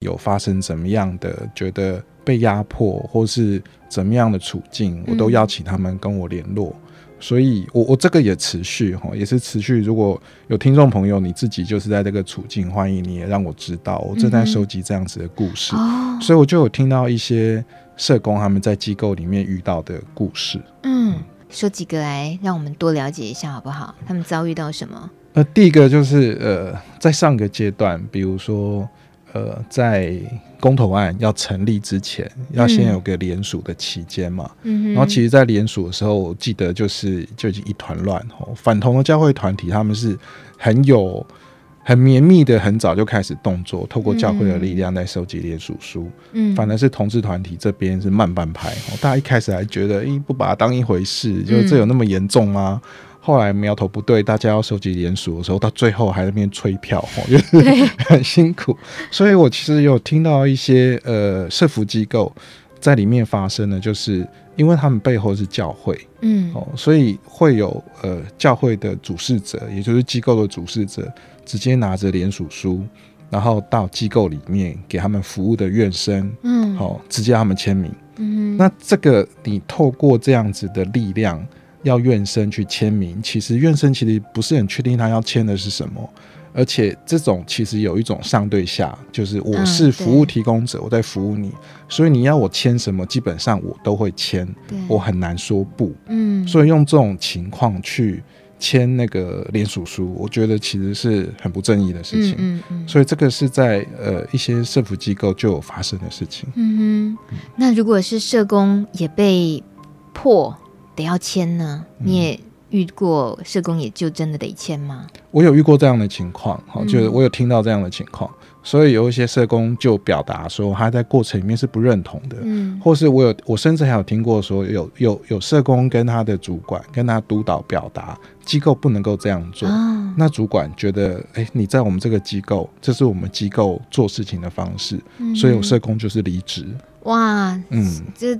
有发生怎么样的觉得被压迫或是怎么样的处境，我都邀请他们跟我联络。嗯所以我，我我这个也持续哈，也是持续。如果有听众朋友，你自己就是在这个处境，欢迎你也让我知道，我正在收集这样子的故事。嗯、所以，我就有听到一些社工他们在机构里面遇到的故事。嗯，说几个来，让我们多了解一下好不好？他们遭遇到什么？呃，第一个就是呃，在上个阶段，比如说。呃，在公投案要成立之前，要先有个联署的期间嘛。嗯，然后其实，在联署的时候，我记得就是就已经一团乱哦。反同的教会团体，他们是很有很绵密的，很早就开始动作，透过教会的力量在收集联署书。嗯，反而是同志团体这边是慢半拍。大家一开始还觉得，咦，不把它当一回事，就是这有那么严重吗？后来苗头不对，大家要收集联署的时候，到最后还在那边催票，就是很辛苦。所以我其实有听到一些呃社服机构在里面发生的，就是因为他们背后是教会，嗯，哦，所以会有呃教会的主事者，也就是机构的主事者，直接拿着联署书，然后到机构里面给他们服务的院生，嗯，好，直接让他们签名，嗯，那这个你透过这样子的力量。要院生去签名，其实院生其实不是很确定他要签的是什么，而且这种其实有一种上对下，就是我是服务提供者，我在服务你，所以你要我签什么，基本上我都会签，我很难说不，嗯，所以用这种情况去签那个联署书，我觉得其实是很不正义的事情，嗯嗯，所以这个是在呃一些社福机构就有发生的事情，嗯哼，那如果是社工也被迫。得要签呢？你也遇过社工，也就真的得签吗？我有遇过这样的情况，哈，就是我有听到这样的情况，嗯，所以有一些社工就表达说他在过程里面是不认同的，嗯，或是我有，我甚至还有听过说有有有社工跟他的主管跟他督导表达机构不能够这样做，哦，那主管觉得，哎，欸，你在我们这个机构，这是我们机构做事情的方式，嗯，所以有社工就是离职，哇，嗯，这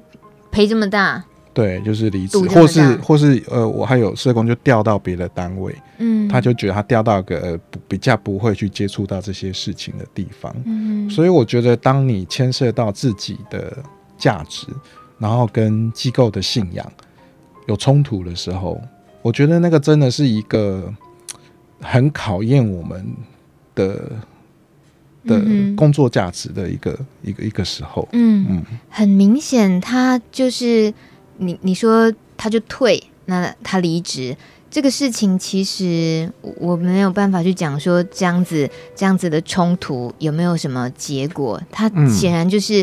赔这么大。对，就是离职，或是或是呃，我还有社工就调到别的单位，嗯，他就觉得他调到个呃比较不会去接触到这些事情的地方，嗯，所以我觉得当你牵涉到自己的价值，然后跟机构的信仰有冲突的时候，我觉得那个真的是一个很考验我们的的工作价值的一个一个一个时候，嗯嗯，很明显他就是。你你说他就退，那他离职这个事情，其实我没有办法去讲说这样子这样子的冲突有没有什么结果。他显然就是、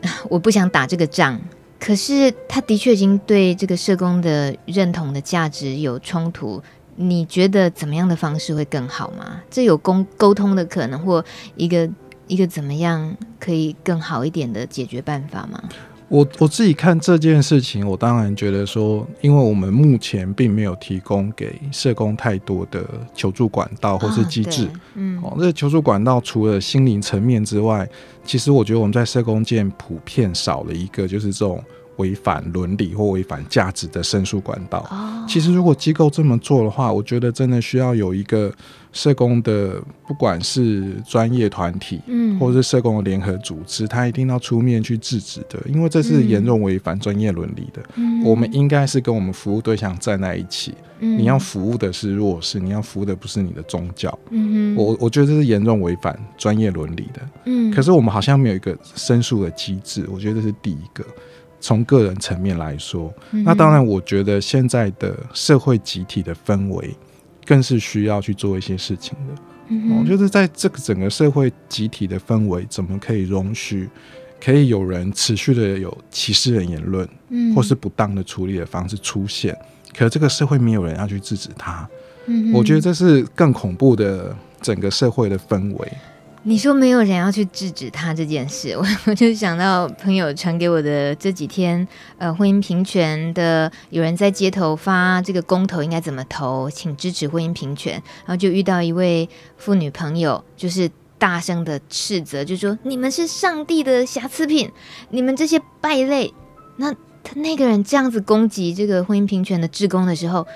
嗯、我不想打这个仗，可是他的确已经对这个社工的认同的价值有冲突。你觉得怎么样的方式会更好吗？这有沟沟通的可能，或一个一个怎么样可以更好一点的解决办法吗？我我自己看这件事情，我当然觉得说，因为我们目前并没有提供给社工太多的求助管道或是机制，嗯，哦，这求助管道除了心灵层面之外，其实我觉得我们在社工界普遍少了一个，就是这种。违反伦理或违反价值的申诉管道。其实，如果机构这么做的话，我觉得真的需要有一个社工的，不管是专业团体，嗯，或者是社工的联合组织，他一定要出面去制止的，因为这是严重违反专业伦理的。我们应该是跟我们服务对象站在一起。你要服务的是弱势，你要服务的不是你的宗教。我我觉得这是严重违反专业伦理的。嗯，可是我们好像没有一个申诉的机制，我觉得这是第一个。从个人层面来说，那当然，我觉得现在的社会集体的氛围，更是需要去做一些事情的。嗯，就是在这个整个社会集体的氛围，怎么可以容许，可以有人持续的有歧视的言论，嗯，或是不当的处理的方式出现，可这个社会没有人要去制止他。嗯，我觉得这是更恐怖的整个社会的氛围。你说没有人要去制止他这件事，我 我就想到朋友传给我的这几天，呃，婚姻平权的有人在街头发这个公投应该怎么投，请支持婚姻平权，然后就遇到一位妇女朋友，就是大声的斥责，就说你们是上帝的瑕疵品，你们这些败类。那他那个人这样子攻击这个婚姻平权的职工的时候。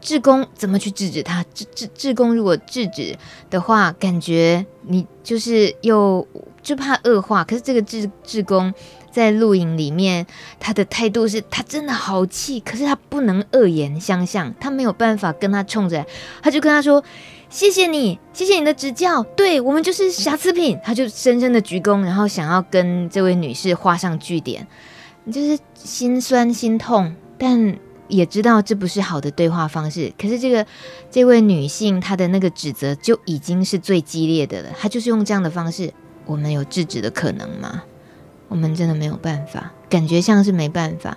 志工怎么去制止他？志志志工如果制止的话，感觉你就是又就怕恶化。可是这个志志工在录影里面，他的态度是他真的好气，可是他不能恶言相向，他没有办法跟他冲着，他就跟他说：“谢谢你，谢谢你的指教，对我们就是瑕疵品。”他就深深的鞠躬，然后想要跟这位女士画上句点，你就是心酸心痛，但。也知道这不是好的对话方式，可是这个这位女性她的那个指责就已经是最激烈的了。她就是用这样的方式，我们有制止的可能吗？我们真的没有办法，感觉像是没办法。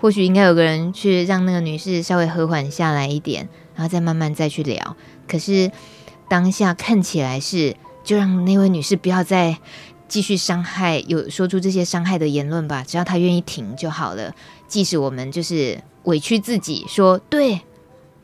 或许应该有个人去让那个女士稍微和缓下来一点，然后再慢慢再去聊。可是当下看起来是，就让那位女士不要再继续伤害，有说出这些伤害的言论吧。只要他愿意停就好了。即使我们就是。委屈自己说对，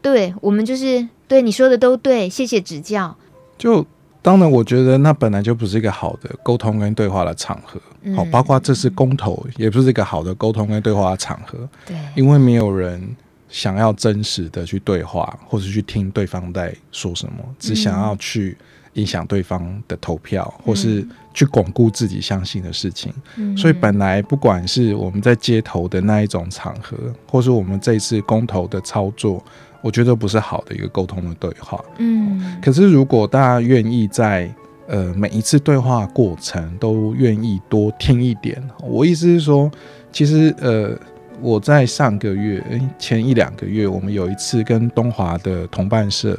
对我们就是对你说的都对，谢谢指教。就当然，我觉得那本来就不是一个好的沟通跟对话的场合。好、嗯，包括这次公投，也不是一个好的沟通跟对话的场合。对，因为没有人想要真实的去对话，或者去听对方在说什么，只想要去。影响对方的投票，或是去巩固自己相信的事情。嗯，所以本来不管是我们在街头的那一种场合，或是我们这一次公投的操作，我觉得不是好的一个沟通的对话。嗯，可是如果大家愿意在呃每一次对话过程都愿意多听一点，我意思是说，其实呃我在上个月前一两个月，我们有一次跟东华的同伴社。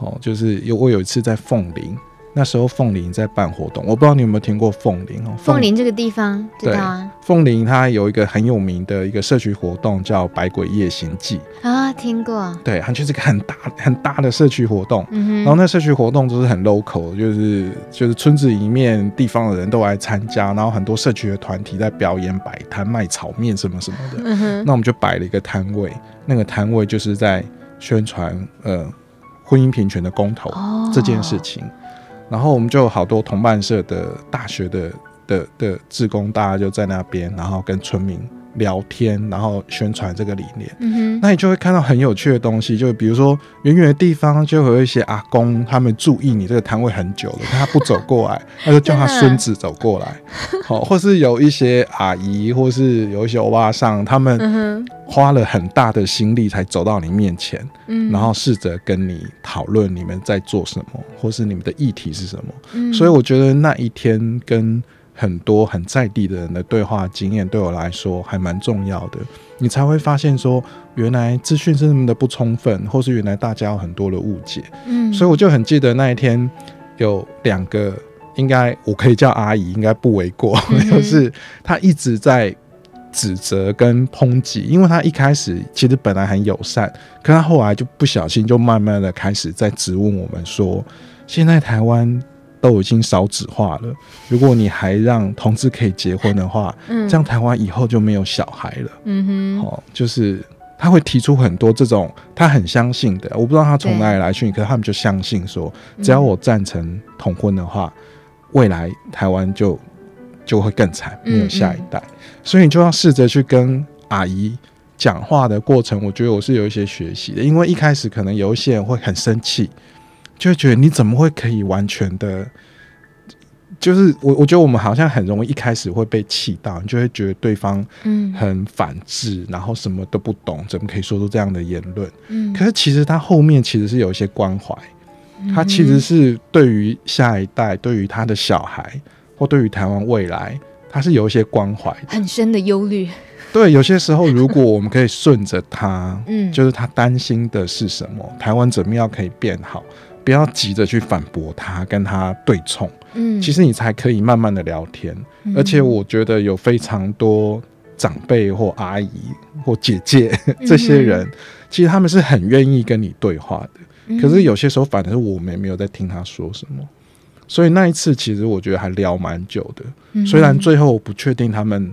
哦，就是有我有一次在凤林，那时候凤林在办活动，我不知道你有没有听过凤林哦。凤林这个地方，知道啊。凤林它有一个很有名的一个社区活动叫《百鬼夜行记》啊，听过。对，它就是个很大很大的社区活动。嗯哼。然后那社区活动就是很 local，就是就是村子里面地方的人都来参加，然后很多社区的团体在表演摆摊卖炒面什么什么的。嗯哼。那我们就摆了一个摊位，那个摊位就是在宣传呃。婚姻平权的公投这件事情，然后我们就有好多同伴社的大学的的的志工，大家就在那边，然后跟村民聊天，然后宣传这个理念。嗯哼，那你就会看到很有趣的东西，就比如说远远的地方就会有一些阿公，他们注意你这个摊位很久了，他不走过来，他就叫他孙子走过来。好，或是有一些阿姨，或是有一些欧巴桑，他们花了很大的心力才走到你面前，嗯，然后试着跟你讨论你们在做什么，或是你们的议题是什么。嗯，所以我觉得那一天跟。很多很在地的人的对话经验，对我来说还蛮重要的。你才会发现说，原来资讯是那么的不充分，或是原来大家有很多的误解。嗯，所以我就很记得那一天有两个，应该我可以叫阿姨，应该不为过。嗯、就是他一直在指责跟抨击，因为他一开始其实本来很友善，可他后来就不小心就慢慢的开始在质问我们说，现在台湾。都已经少子化了，如果你还让同志可以结婚的话，嗯，这样台湾以后就没有小孩了。嗯哼，哦，就是他会提出很多这种他很相信的，我不知道他从哪里来讯，可是他们就相信说，只要我赞成同婚的话，未来台湾就就会更惨，没有下一代。嗯嗯，所以你就要试着去跟阿姨讲话的过程，我觉得我是有一些学习的，因为一开始可能有一些人会很生气。就会觉得你怎么会可以完全的，就是我我觉得我们好像很容易一开始会被气到，你就会觉得对方嗯很反智，然后什么都不懂，怎么可以说出这样的言论？嗯，可是其实他后面其实是有一些关怀，他其实是对于下一代，对于他的小孩，或对于台湾未来，他是有一些关怀，很深的忧虑。对，有些时候如果我们可以顺着他，嗯，就是他担心的是什么，台湾怎么样可以变好。不要急着去反驳他，跟他对冲。嗯，其实你才可以慢慢的聊天。嗯，而且我觉得有非常多长辈或阿姨或姐姐 这些人，嗯，其实他们是很愿意跟你对话的。嗯，可是有些时候，反而是我们也没有在听他说什么。所以那一次，其实我觉得还聊蛮久的。嗯，虽然最后我不确定他们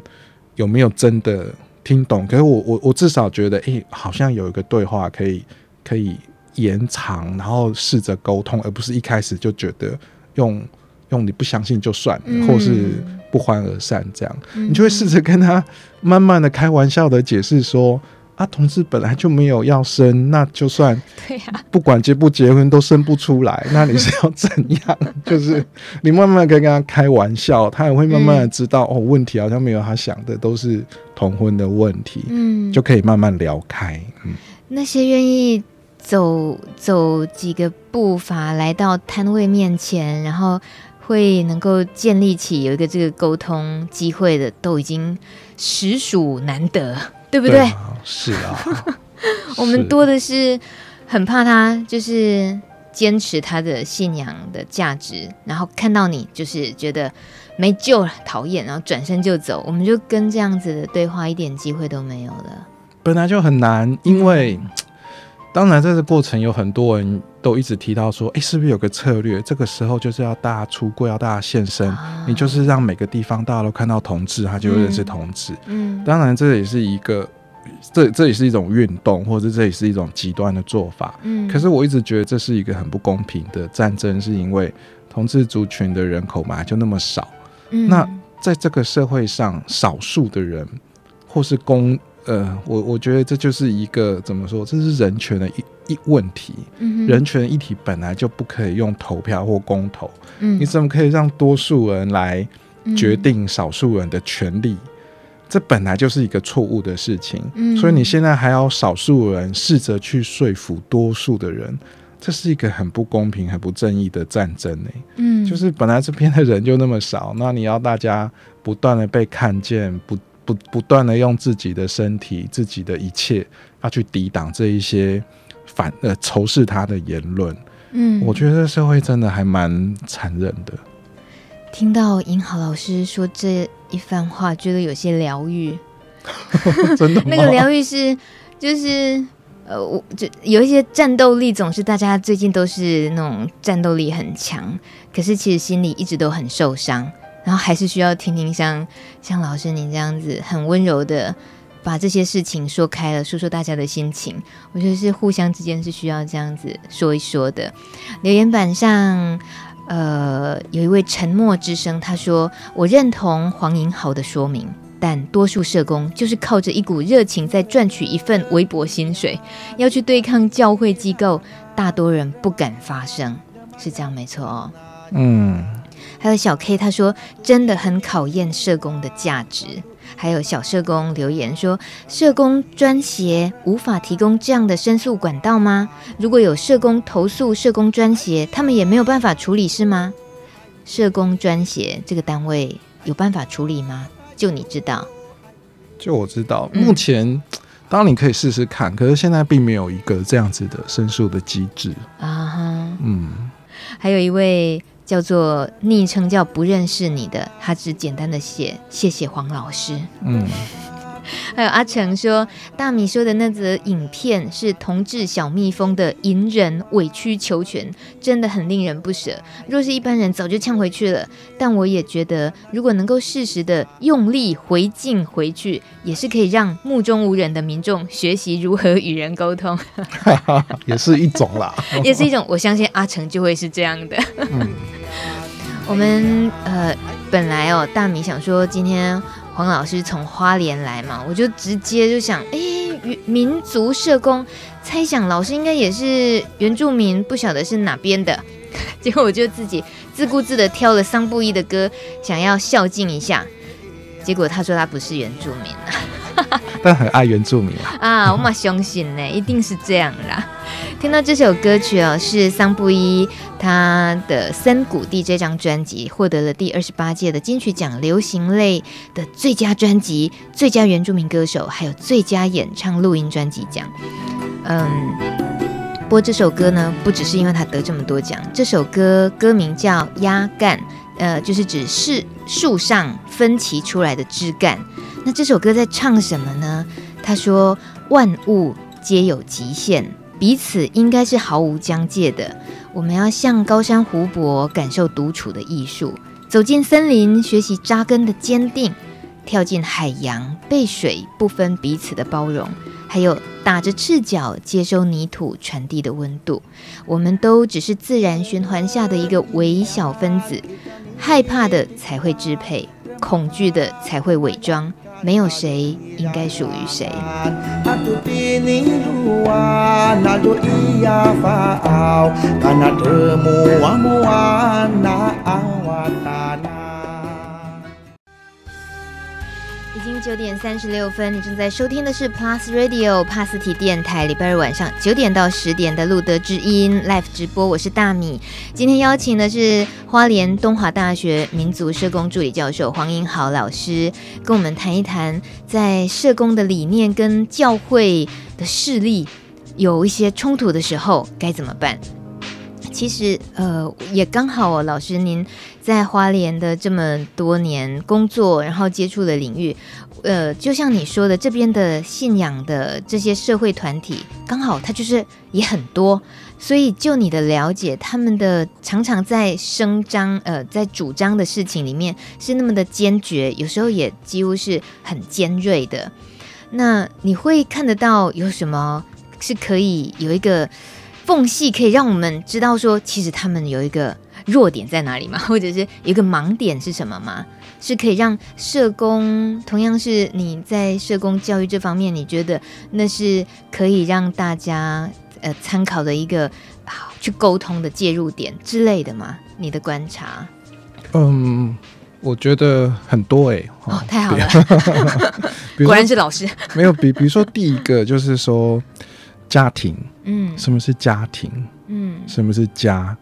有没有真的听懂，可是我我我至少觉得，诶、欸，好像有一个对话可以可以。延长，然后试着沟通，而不是一开始就觉得用用你不相信就算了，嗯、或是不欢而散这样，嗯、你就会试着跟他慢慢的开玩笑的解释说，啊，同志本来就没有要生，那就算对呀，不管结不结婚都生不出来，那你是要怎样？就是你慢慢可以跟他开玩笑，他也会慢慢的知道、嗯、哦，问题好像没有他想的都是同婚的问题，嗯，就可以慢慢聊开。嗯，那些愿意走走几个步伐来到摊位面前，然后会能够建立起有一个这个沟通机会的，都已经实属难得。对不对？对啊，是啊，我们多的是很怕他，就是坚持他的信仰的价值，然后看到你就是觉得没救了，讨厌，然后转身就走。我们就跟这样子的对话一点机会都没有了。本来就很难，因为当然在这个过程有很多人都一直提到说，哎，是不是有个策略？这个时候就是要大家出柜，要大家现身，啊、你就是让每个地方大家都看到同志，他就认识同志。嗯，当然这也是一个，这这也是一种运动，或者这也是一种极端的做法。嗯，可是我一直觉得这是一个很不公平的战争，是因为同志族群的人口本来就那么少。嗯，那在这个社会上，少数的人或是公。呃，我我觉得这就是一个怎么说？这是人权的一一问题。嗯，人权议题本来就不可以用投票或公投。嗯，你怎么可以让多数人来决定少数人的权利？嗯，这本来就是一个错误的事情。嗯，所以你现在还要少数人试着去说服多数的人，这是一个很不公平、很不正义的战争呢。嗯，就是本来这边的人就那么少，那你要大家不断的被看见，不。不不断的用自己的身体、自己的一切，要去抵挡这一些反呃仇视他的言论。嗯，我觉得社会真的还蛮残忍的。听到银豪老师说这一番话，觉得有些疗愈。真的吗？那个疗愈是就是呃，我就有一些战斗力，总是大家最近都是那种战斗力很强，可是其实心里一直都很受伤。然后还是需要听听像像老师您这样子很温柔的把这些事情说开了，说说大家的心情。我觉得是互相之间是需要这样子说一说的。留言板上，呃，有一位沉默之声，他说：“我认同黄英豪的说明，但多数社工就是靠着一股热情在赚取一份微薄薪水，要去对抗教会机构，大多人不敢发声，是这样没错哦。”嗯。还有小 K，他说真的很考验社工的价值。还有小社工留言说，社工专协无法提供这样的申诉管道吗？如果有社工投诉社工专协，他们也没有办法处理是吗？社工专协这个单位有办法处理吗？就你知道？就我知道，目前、嗯、当然你可以试试看，可是现在并没有一个这样子的申诉的机制啊哈。嗯，还有一位。叫做昵称叫不认识你的，他只简单的写谢谢黄老师。嗯，还有阿成说，大米说的那则影片是同志小蜜蜂的隐忍委曲求全，真的很令人不舍。若是一般人早就呛回去了，但我也觉得，如果能够适时的用力回敬回去，也是可以让目中无人的民众学习如何与人沟通，也是一种啦，也是一种。我相信阿成就会是这样的。嗯我们呃，本来哦，大米想说今天黄老师从花莲来嘛，我就直接就想，哎，民族社工，猜想老师应该也是原住民，不晓得是哪边的，结果我就自己自顾自的挑了桑布伊的歌，想要孝敬一下，结果他说他不是原住民。啊，但很爱原住民啊，啊我嘛相信呢，一定是这样啦。听到这首歌曲哦，是桑布伊他的《森谷地》这张专辑获得了第二十八届的金曲奖流行类的最佳专辑、最佳原住民歌手，还有最佳演唱录音专辑奖。嗯，播这首歌呢，不只是因为他得这么多奖，这首歌歌名叫《压干》，呃，就是指是树上分歧出来的枝干。那这首歌在唱什么呢？他说：“万物皆有极限。”彼此应该是毫无疆界的。我们要向高山湖泊感受独处的艺术，走进森林学习扎根的坚定，跳进海洋被水不分彼此的包容，还有打着赤脚接收泥土传递的温度。我们都只是自然循环下的一个微小分子，害怕的才会支配，恐惧的才会伪装，没有谁应该属于谁。经九点三十六分，你正在收听的是 Plus Radio 帕斯提电台，礼拜二晚上九点到十点的路德之音 Live 直播，我是大米。今天邀请的是花莲东华大学民族社工助理教授黄英豪老师，跟我们谈一谈在社工的理念跟教会的势力有一些冲突的时候该怎么办。其实，呃，也刚好哦，老师您在花莲的这么多年工作，然后接触的领域，呃，就像你说的，这边的信仰的这些社会团体，刚好它就是也很多，所以就你的了解，他们的常常在声张，呃，在主张的事情里面是那么的坚决，有时候也几乎是很尖锐的。那你会看得到有什么是可以有一个缝隙可以让我们知道说，其实他们有一个弱点在哪里吗？或者是有一个盲点是什么吗？是可以让社工，同样是你在社工教育这方面，你觉得那是可以让大家呃参考的一个好去沟通的介入点之类的吗？你的观察？嗯，我觉得很多哎、欸。哦，太好了，果然是老师。没有比，比如说第一个就是说。家庭，嗯，什么是家庭？嗯，什么是家？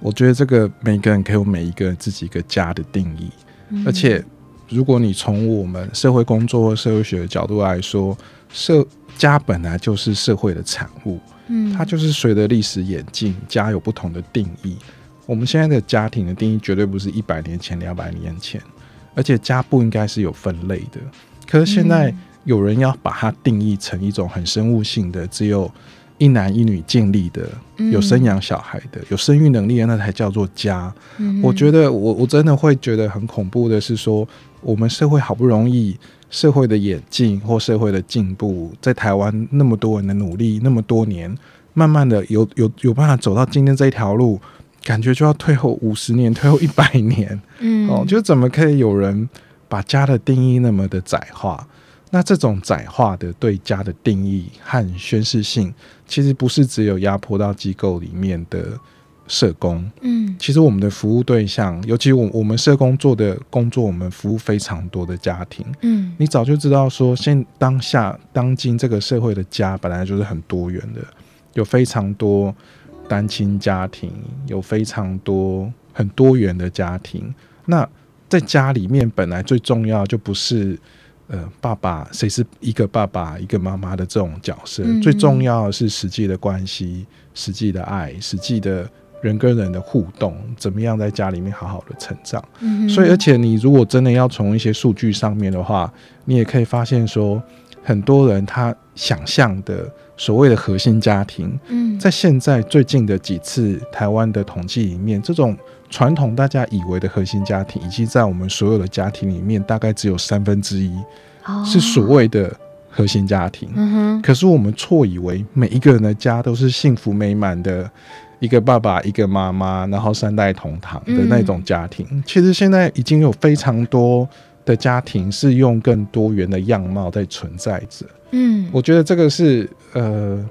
我觉得这个每个人可以有每一个人自己一个家的定义。嗯，而且，如果你从我们社会工作或社会学的角度来说，社家本来就是社会的产物，嗯，它就是随着历史演进，家有不同的定义。我们现在的家庭的定义绝对不是一百年前、两百年前，而且家不应该是有分类的。可是现在，嗯。有人要把它定义成一种很生物性的，只有一男一女建立的，有生养小孩的，有生育能力的，那才叫做家。嗯、我觉得我我真的会觉得很恐怖的是说，我们社会好不容易社会的演进或社会的进步，在台湾那么多人的努力，那么多年，慢慢的有有有办法走到今天这一条路，感觉就要退后五十年，退后一百年。嗯，哦，就怎么可以有人把家的定义那么的窄化？那这种窄化的对家的定义和宣示性，其实不是只有压迫到机构里面的社工。嗯，其实我们的服务对象，尤其我我们社工做的工作，我们服务非常多的家庭。嗯，你早就知道说，现当下当今这个社会的家本来就是很多元的，有非常多单亲家庭，有非常多很多元的家庭。那在家里面，本来最重要就不是。呃，爸爸谁是一个爸爸一个妈妈的这种角色，嗯、最重要的是实际的关系、实际的爱、实际的人跟人的互动，怎么样在家里面好好的成长。嗯、所以，而且你如果真的要从一些数据上面的话，你也可以发现说，很多人他想象的所谓的核心家庭，嗯、在现在最近的几次台湾的统计里面，这种。传统大家以为的核心家庭，以及在我们所有的家庭里面，大概只有三分之一是所谓的核心家庭。Oh. 可是我们错以为每一个人的家都是幸福美满的，一个爸爸，一个妈妈，然后三代同堂的那种家庭。Mm. 其实现在已经有非常多的家庭是用更多元的样貌在存在着。嗯，我觉得这个是呃，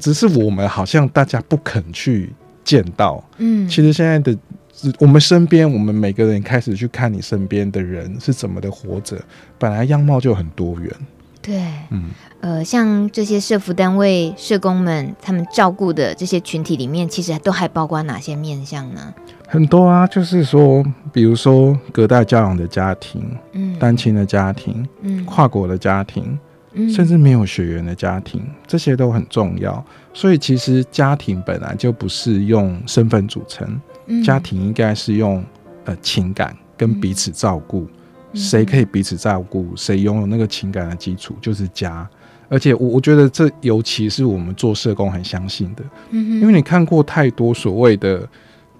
只是我们好像大家不肯去。见到，嗯，其实现在的我们身边，我们每个人开始去看你身边的人是怎么的活着，本来样貌就很多元。对，嗯，呃，像这些社服单位社工们，他们照顾的这些群体里面，其实都还包括哪些面向呢？很多啊，就是说，比如说隔代教养的家庭，嗯，单亲的家庭，嗯，跨国的家庭。甚至没有血缘的家庭，这些都很重要。所以其实家庭本来就不是用身份组成，嗯、家庭应该是用呃情感跟彼此照顾。谁、嗯、可以彼此照顾，谁拥有那个情感的基础就是家。而且我我觉得这尤其是我们做社工很相信的，因为你看过太多所谓的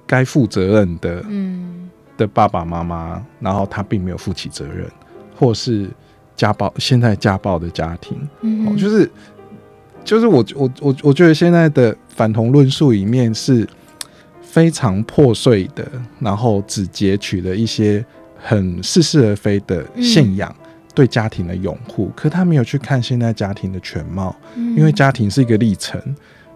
该负责任的，嗯、的爸爸妈妈，然后他并没有负起责任，或是。家暴，现在家暴的家庭，嗯哼，就是就是我我我我觉得现在的反同论述里面是非常破碎的，然后只截取了一些很似是而非的信仰，嗯、对家庭的拥护，可他没有去看现在家庭的全貌，嗯。因为家庭是一个历程。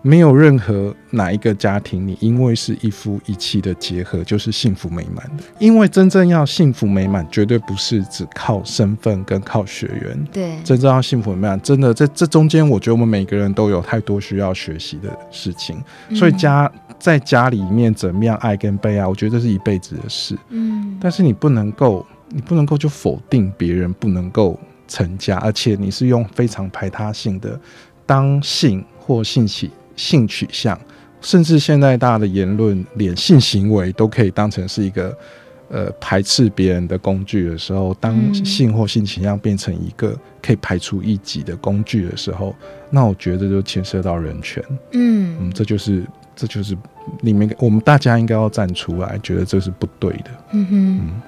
没有任何哪一个家庭，你因为是一夫一妻的结合就是幸福美满的。因为真正要幸福美满，绝对不是只靠身份跟靠血缘。对，真正要幸福美满，真的在这中间，我觉得我们每个人都有太多需要学习的事情。所以家在家里面怎么样爱跟被爱，我觉得这是一辈子的事。嗯，但是你不能够，你不能够就否定别人不能够成家，而且你是用非常排他性的当性或性起。性取向，甚至现在大家的言论，连性行为都可以当成是一个呃排斥别人的工具的时候，当性或性倾向变成一个可以排除异己的工具的时候，那我觉得就牵涉到人权。嗯嗯，这就是这就是里面我们大家应该要站出来，觉得这是不对的。嗯哼，嗯，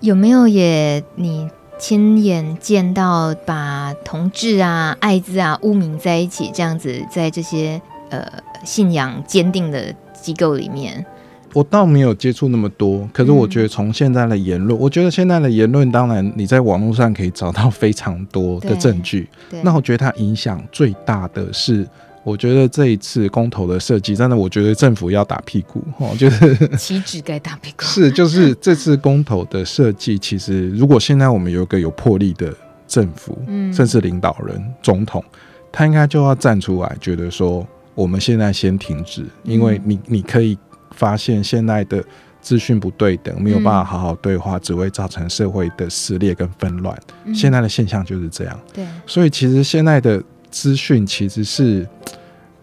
有没有也你亲眼见到把同志啊、艾滋啊污名在一起，这样子在这些。呃，信仰坚定的机构里面，我倒没有接触那么多。可是我觉得从现在的言论，嗯、我觉得现在的言论，当然你在网络上可以找到非常多的证据。那我觉得它影响最大的是，我觉得这一次公投的设计，真的，我觉得政府要打屁股。我觉得旗帜该打屁股。是，就是这次公投的设计，其实如果现在我们有一个有魄力的政府，嗯，甚至领导人、总统，他应该就要站出来，觉得说。我们现在先停止，因为你你可以发现现在的资讯不对等，没有办法好好对话，只会造成社会的撕裂跟纷乱。现在的现象就是这样。对，所以其实现在的资讯其实是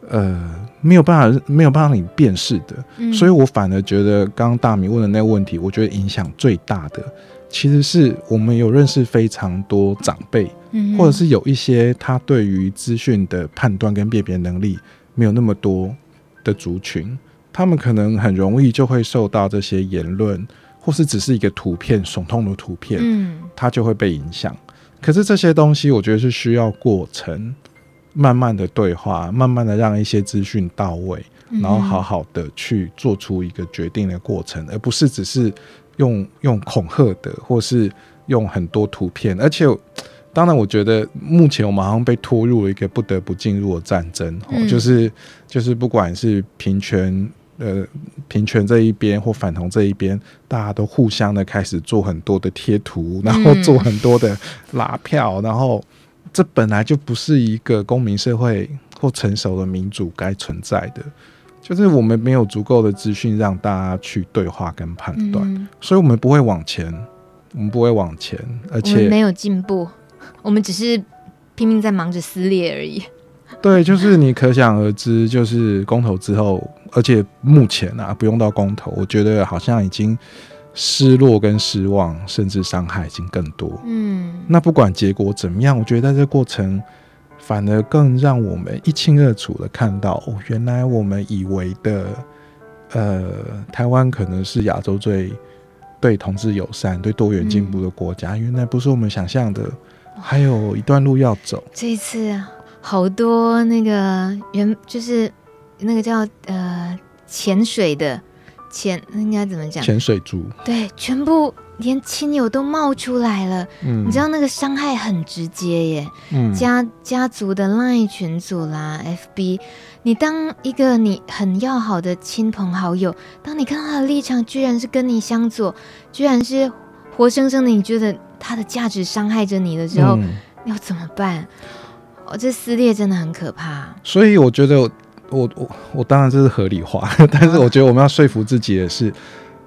呃没有办法没有办法让你辨识的。所以我反而觉得刚刚大米问的那个问题，我觉得影响最大的其实是我们有认识非常多长辈，或者是有一些他对于资讯的判断跟辨别能力。没有那么多的族群，他们可能很容易就会受到这些言论，或是只是一个图片耸动的图片，嗯，他就会被影响。可是这些东西，我觉得是需要过程，慢慢的对话，慢慢的让一些资讯到位，然后好好的去做出一个决定的过程，而不是只是用用恐吓的，或是用很多图片，而且。当然，我觉得目前我们好像被拖入了一个不得不进入的战争，嗯、就是就是不管是平权呃平权这一边或反同这一边，大家都互相的开始做很多的贴图，然后做很多的拉票，嗯、然后这本来就不是一个公民社会或成熟的民主该存在的，就是我们没有足够的资讯让大家去对话跟判断，嗯、所以我们不会往前，我们不会往前，而且没有进步。我们只是拼命在忙着撕裂而已。对，就是你可想而知，就是公投之后，而且目前啊，不用到公投，我觉得好像已经失落跟失望，甚至伤害已经更多。嗯，那不管结果怎么样，我觉得在这过程反而更让我们一清二楚的看到，哦，原来我们以为的，呃，台湾可能是亚洲最对同志友善、对多元进步的国家，嗯，原来不是我们想象的。还有一段路要走。这一次好多那个原就是那个叫呃潜水的潜，应该怎么讲？潜水族。对，全部连亲友都冒出来了。嗯，你知道那个伤害很直接耶。嗯，家家族的 LINE 群组啦，FB，你当一个你很要好的亲朋好友，当你看到他的立场居然是跟你相左，居然是活生生的，你觉得？他的价值伤害着你的时候，嗯、要怎么办？哦，这撕裂真的很可怕。所以我觉得我，我我我当然这是合理化，但是我觉得我们要说服自己的是，啊、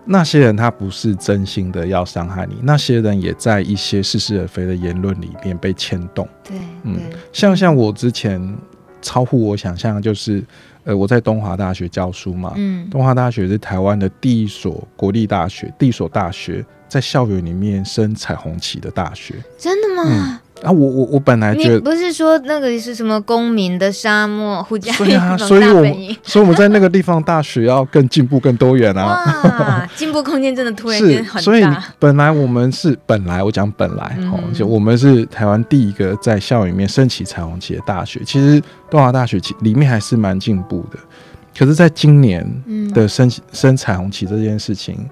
那些人他不是真心的要伤害你，那些人也在一些似是而非的言论里面被牵动。对，嗯，像像我之前超乎我想象，就是呃，我在东华大学教书嘛，嗯，东华大学是台湾的第一所国立大学，第一所大学。在校园里面升彩虹旗的大学，真的吗？嗯、啊，我我我本来觉得不是说那个是什么公民的沙漠，呼家所以啊，所以我们所以我们在那个地方大学要更进步、更多元啊！进步空间真的突然间很大。所以本来我们是本来我讲本来哦，嗯、就我们是台湾第一个在校园里面升起彩虹旗的大学。其实东华大学其里面还是蛮进步的，可是在今年的升升彩虹旗这件事情。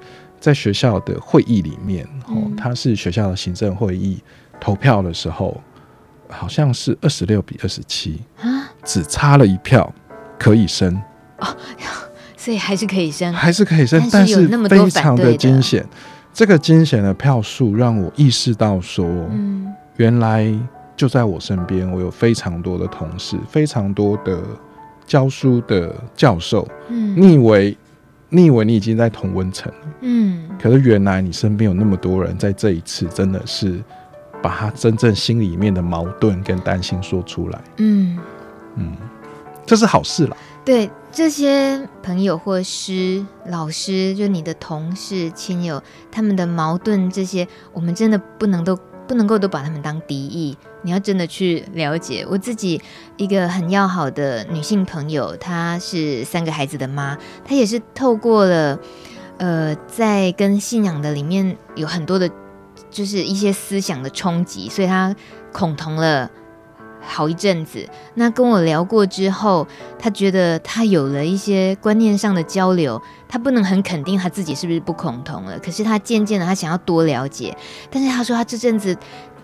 在学校的会议里面，哦，它是学校的行政会议，投票的时候，好像是二十六比二十七啊，只差了一票可以升。哦，所以还是可以升，还是可以升，但是非常的惊险。这个惊险的票数让我意识到说，嗯，原来就在我身边，我有非常多的同事，非常多的教书的教授，嗯，你以为？你以为你已经在同温层了，嗯，可是原来你身边有那么多人，在这一次真的是把他真正心里面的矛盾跟担心说出来，嗯嗯，这是好事了。对这些朋友或师、老师，就你的同事、亲友，他们的矛盾，这些我们真的不能都不能够都把他们当敌意。你要真的去了解我自己一个很要好的女性朋友，她是三个孩子的妈，她也是透过了呃，在跟信仰的里面有很多的，就是一些思想的冲击，所以她恐同了好一阵子。那跟我聊过之后，她觉得她有了一些观念上的交流，她不能很肯定她自己是不是不恐同了，可是她渐渐的她想要多了解，但是她说她这阵子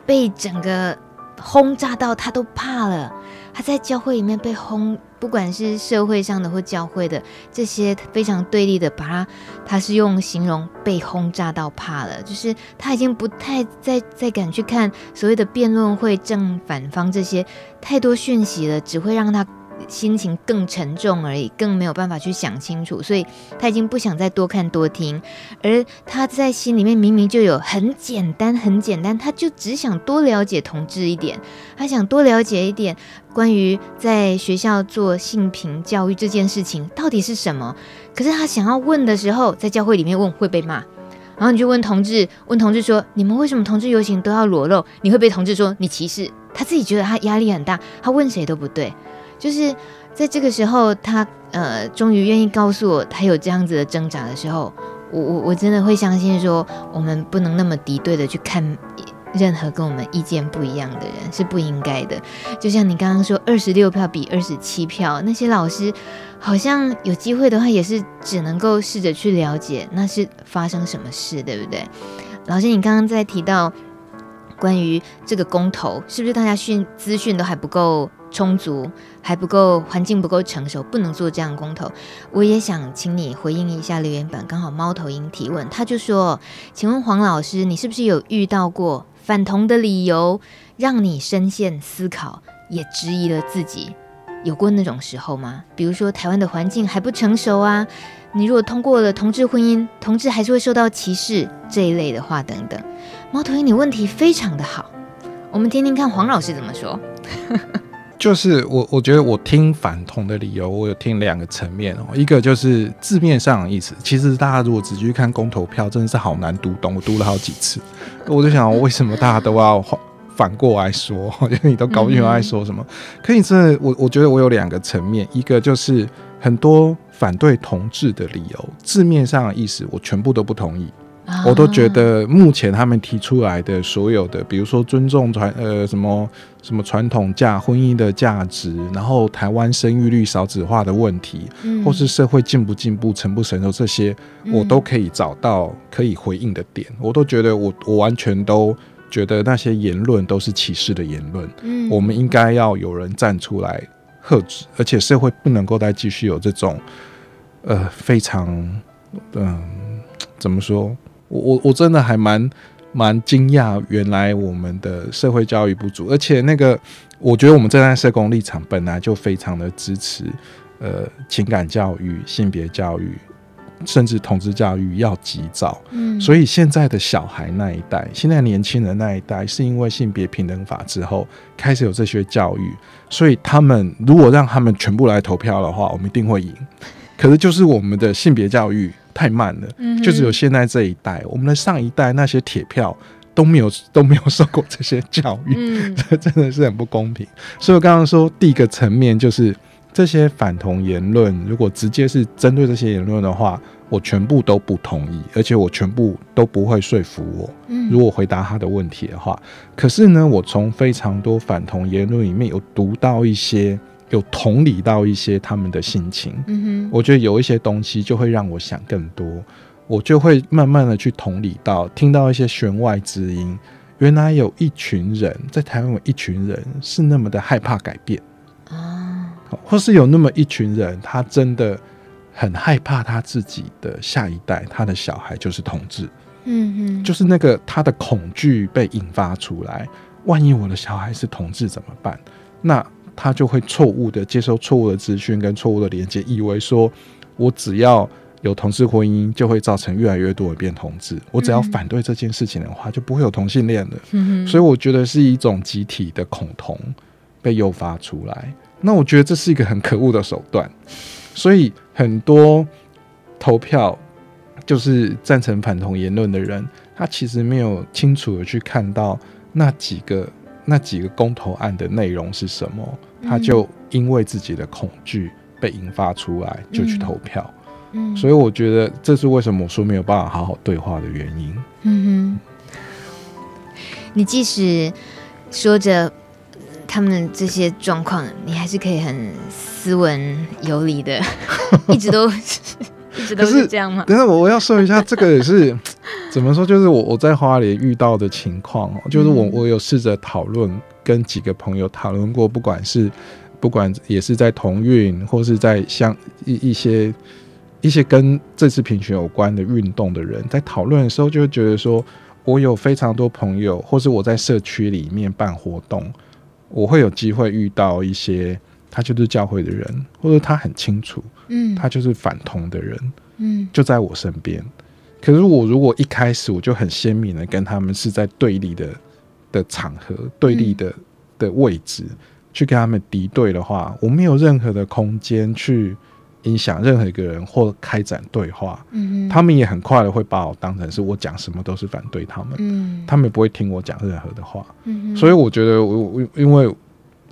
被整个。轰炸到他都怕了，他在教会里面被轰，不管是社会上的或教会的这些非常对立的，把他他是用形容被轰炸到怕了，就是他已经不太再再敢去看所谓的辩论会正反方这些太多讯息了，只会让他。心情更沉重而已，更没有办法去想清楚，所以他已经不想再多看多听，而他在心里面明明就有很简单、很简单，他就只想多了解同志一点，他想多了解一点关于在学校做性平教育这件事情到底是什么。可是他想要问的时候，在教会里面问会被骂，然后你就问同志，问同志说：“你们为什么同志游行都要裸露？”你会被同志说你歧视。他自己觉得他压力很大，他问谁都不对。就是在这个时候，他呃，终于愿意告诉我他有这样子的挣扎的时候，我我我真的会相信说，我们不能那么敌对的去看任何跟我们意见不一样的人，是不应该的。就像你刚刚说，二十六票比二十七票，那些老师好像有机会的话，也是只能够试着去了解那是发生什么事，对不对？老师，你刚刚在提到关于这个公投，是不是大家讯资讯都还不够？充足还不够，环境不够成熟，不能做这样的公投。我也想请你回应一下留言板，刚好猫头鹰提问，他就说：“请问黄老师，你是不是有遇到过反同的理由，让你深陷思考，也质疑了自己？有过那种时候吗？比如说台湾的环境还不成熟啊，你如果通过了同志婚姻，同志还是会受到歧视这一类的话等等。”猫头鹰，你问题非常的好，我们听听看黄老师怎么说。就是我，我觉得我听反同的理由，我有听两个层面哦。一个就是字面上的意思，其实大家如果仔细去看公投票，真的是好难读懂。我读了好几次，我就想，为什么大家都要反过来说？因为你都搞不清楚在说什么。可以，真的，我我觉得我有两个层面，一个就是很多反对同志的理由，字面上的意思，我全部都不同意。我都觉得目前他们提出来的所有的，比如说尊重传呃什么什么传统价婚姻的价值，然后台湾生育率少子化的问题，嗯、或是社会进不进步、成不成熟这些，我都可以找到可以回应的点。嗯、我都觉得我我完全都觉得那些言论都是歧视的言论。嗯，我们应该要有人站出来喝止，而且社会不能够再继续有这种呃非常嗯、呃、怎么说？我我我真的还蛮蛮惊讶，原来我们的社会教育不足，而且那个我觉得我们站在社工立场本来就非常的支持，呃，情感教育、性别教育，甚至同志教育要及早。嗯，所以现在的小孩那一代，现在年轻人那一代，是因为性别平等法之后开始有这些教育，所以他们如果让他们全部来投票的话，我们一定会赢。可是就是我们的性别教育。太慢了，就只有现在这一代，我们的上一代那些铁票都没有都没有受过这些教育，这 真的是很不公平。所以我刚刚说第一个层面就是这些反同言论，如果直接是针对这些言论的话，我全部都不同意，而且我全部都不会说服我。如果回答他的问题的话，可是呢，我从非常多反同言论里面有读到一些。有同理到一些他们的心情，嗯哼，我觉得有一些东西就会让我想更多，我就会慢慢的去同理到，听到一些弦外之音，原来有一群人在台湾，有一群人是那么的害怕改变。啊，或是有那么一群人，他真的很害怕他自己的下一代，他的小孩就是同志，嗯嗯，就是那个他的恐惧被引发出来，万一我的小孩是同志怎么办？那他就会错误的接受错误的资讯跟错误的连接，以为说我只要。有同志婚姻就会造成越来越多的变同志。我只要反对这件事情的话，就不会有同性恋了。嗯。所以我觉得是一种集体的恐同被诱发出来。那我觉得这是一个很可恶的手段。所以很多投票就是赞成反同言论的人，他其实没有清楚的去看到那几个那几个公投案的内容是什么，他就因为自己的恐惧被引发出来，就去投票。嗯，所以我觉得这是为什么我说没有办法好好对话的原因。嗯哼，你即使说着他们这些状况，你还是可以很斯文有礼的，一直都一直都是这样吗？等下我我要说一下，这个也是 怎么说？就是我我在花莲遇到的情况哦，就是我我有试着讨论，跟几个朋友讨论过，不管是不管也是在同运，或是在像一一些。一些跟这次评选有关的运动的人，在讨论的时候，就会觉得说，我有非常多朋友，或是我在社区里面办活动，我会有机会遇到一些他就是教会的人，或者他很清楚，嗯，他就是反同的人，嗯，就在我身边。可是我如果一开始我就很鲜明的跟他们是在对立的的场合、对立的的位置去跟他们敌对的话，我没有任何的空间去。影响任何一个人或开展对话，嗯，他们也很快的会把我当成是我讲什么都是反对他们，嗯，他们也不会听我讲任何的话，嗯，所以我觉得我我因为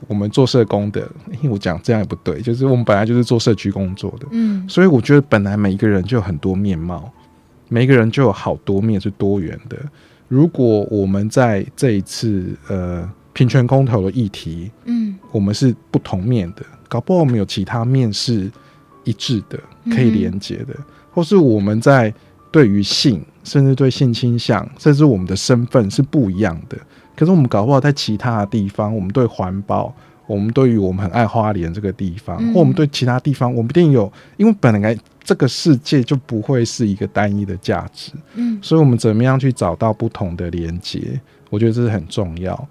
我们做社工的，因为我讲这样也不对，就是我们本来就是做社区工作的，嗯，所以我觉得本来每一个人就有很多面貌，每一个人就有好多面是多元的。如果我们在这一次呃平权公投的议题，嗯，我们是不同面的，搞不好我们有其他面是。一致的，可以连接的，嗯，或是我们在对于性，甚至对性倾向，甚至我们的身份是不一样的。可是我们搞不好在其他的地方，我们对环保，我们对于我们很爱花莲这个地方，嗯，或我们对其他地方，我们一定有，因为本来这个世界就不会是一个单一的价值，嗯，所以我们怎么样去找到不同的连接？我觉得这是很重要。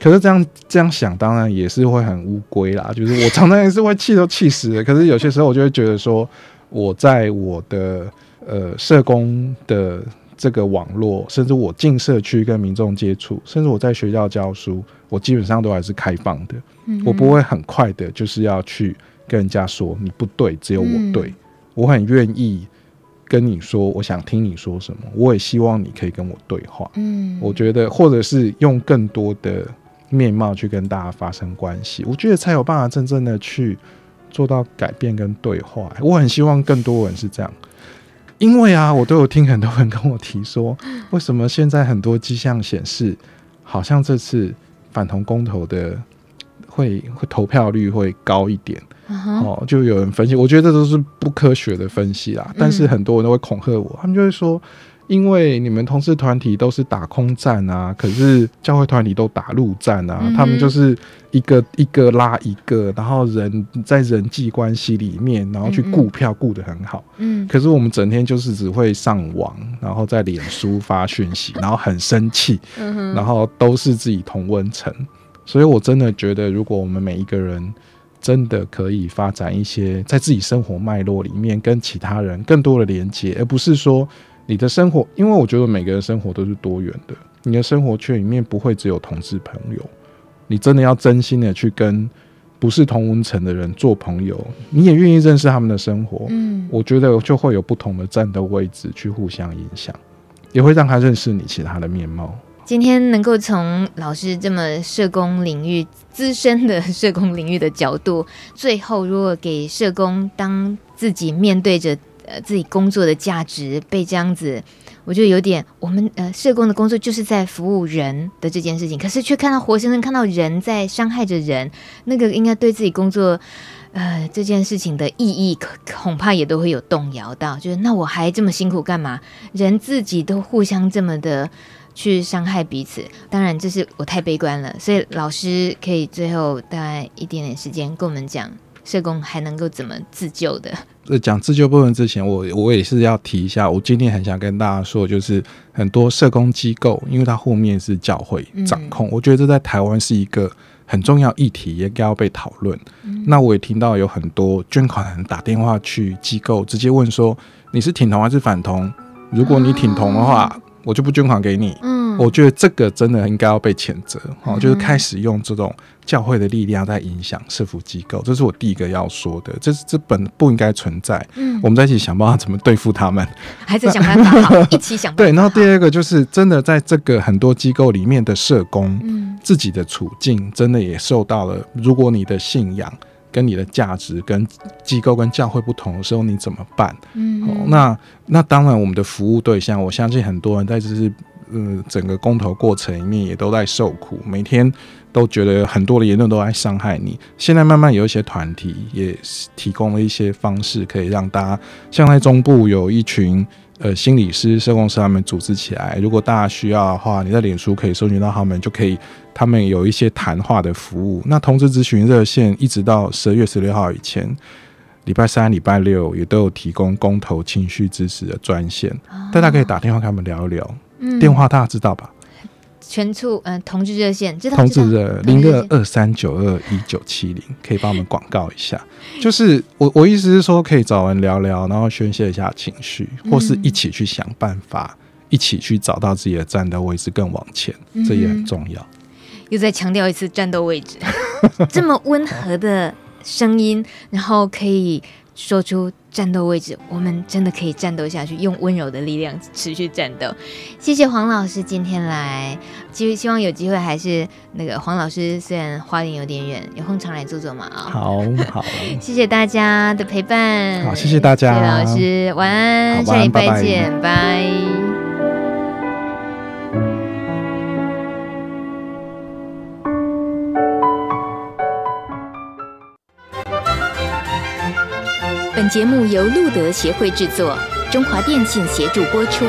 可是这样这样想，当然也是会很乌龟啦。就是我常常也是会气都气死了。可是有些时候，我就会觉得说，我在我的呃社工的这个网络，甚至我进社区跟民众接触，甚至我在学校教书，我基本上都还是开放的。我不会很快的，就是要去跟人家说你不对，只有我对。我很愿意跟你说，我想听你说什么。我也希望你可以跟我对话。嗯，我觉得，或者是用更多的。面貌去跟大家发生关系，我觉得才有办法真正的去做到改变跟对话。我很希望更多人是这样，因为啊，我都有听很多人跟我提说，为什么现在很多迹象显示，好像这次反同公投的会会投票率会高一点。哦，就有人分析，我觉得这都是不科学的分析啦。但是很多人都会恐吓我，他们就会说。因为你们同事团体都是打空战啊，可是教会团体都打陆战啊，嗯，他们就是一个一个拉一个，然后人在人际关系里面，然后去顾票顾得很好。嗯，可是我们整天就是只会上网，然后在脸书发讯息，然后很生气，然后都是自己同温层。所以我真的觉得，如果我们每一个人真的可以发展一些在自己生活脉络里面跟其他人更多的连接，而不是说。你的生活，因为我觉得每个人生活都是多元的。你的生活圈里面不会只有同志朋友，你真的要真心的去跟不是同文层的人做朋友，你也愿意认识他们的生活。嗯，我觉得就会有不同的战斗位置去互相影响，也会让他认识你其他的面貌。今天能够从老师这么 社工领域资深的社工领域的角度，最后如果给社工当自己面对着。呃，自己工作的价值被这样子，我就有点，我们呃社工的工作就是在服务人的这件事情，可是却看到活生生看到人在伤害着人，那个应该对自己工作呃这件事情的意义，恐怕也都会有动摇到。就是那我还这么辛苦干嘛？人自己都互相这么的去伤害彼此。当然，这是我太悲观了，所以老师可以最后大概一点点时间跟我们讲，社工还能够怎么自救的。呃，讲自救部分之前，我我也是要提一下，我今天很想跟大家说，就是很多社工机构，因为它后面是教会掌控，嗯、我觉得这在台湾是一个很重要议题，也该要被讨论。嗯、那我也听到有很多捐款人打电话去机构，直接问说，你是挺同还是反同？如果你挺同的话，啊、我就不捐款给你。嗯我觉得这个真的应该要被谴责，哦，就是开始用这种教会的力量在影响社福机构，这是我第一个要说的，这是这本不应该存在。嗯，我们在一起想办法怎么对付他们，还在想办法好，一起想办法。对，然后第二个就是真的在这个很多机构里面的社工，嗯，自己的处境真的也受到了。如果你的信仰跟你的价值跟机构跟教会不同的时候，你怎么办？嗯，哦，那那当然，我们的服务对象，我相信很多人在这是。呃，整个公投过程里面也都在受苦，每天都觉得很多的言论都在伤害你。现在慢慢有一些团体也提供了一些方式，可以让大家，像在中部有一群呃心理师、社工师他们组织起来，如果大家需要的话，你在脸书可以搜寻到他们，就可以他们有一些谈话的服务。那同志咨询热线一直到十二月十六号以前，礼拜三、礼拜六也都有提供公投情绪支持的专线，大家可以打电话跟他们聊一聊。电话大家知道吧？全处嗯，同志热线，同志热零二二三九二一九七零，可以帮我们广告一下。就是我我意思是说，可以找人聊聊，然后宣泄一下情绪，或是一起去想办法，一起去找到自己的战斗位置，更往前，这也很重要。又再强调一次，战斗位置，这么温和的声音，然后可以。说出战斗位置，我们真的可以战斗下去，用温柔的力量持续战斗。谢谢黄老师今天来，其实希望有机会还是那个黄老师，虽然花莲有点远，有空常来坐坐嘛啊。好好，谢谢大家的陪伴，好，谢谢大家，谢谢老师，晚安，下礼拜见，拜节目由路德协会制作，中华电信协助播出。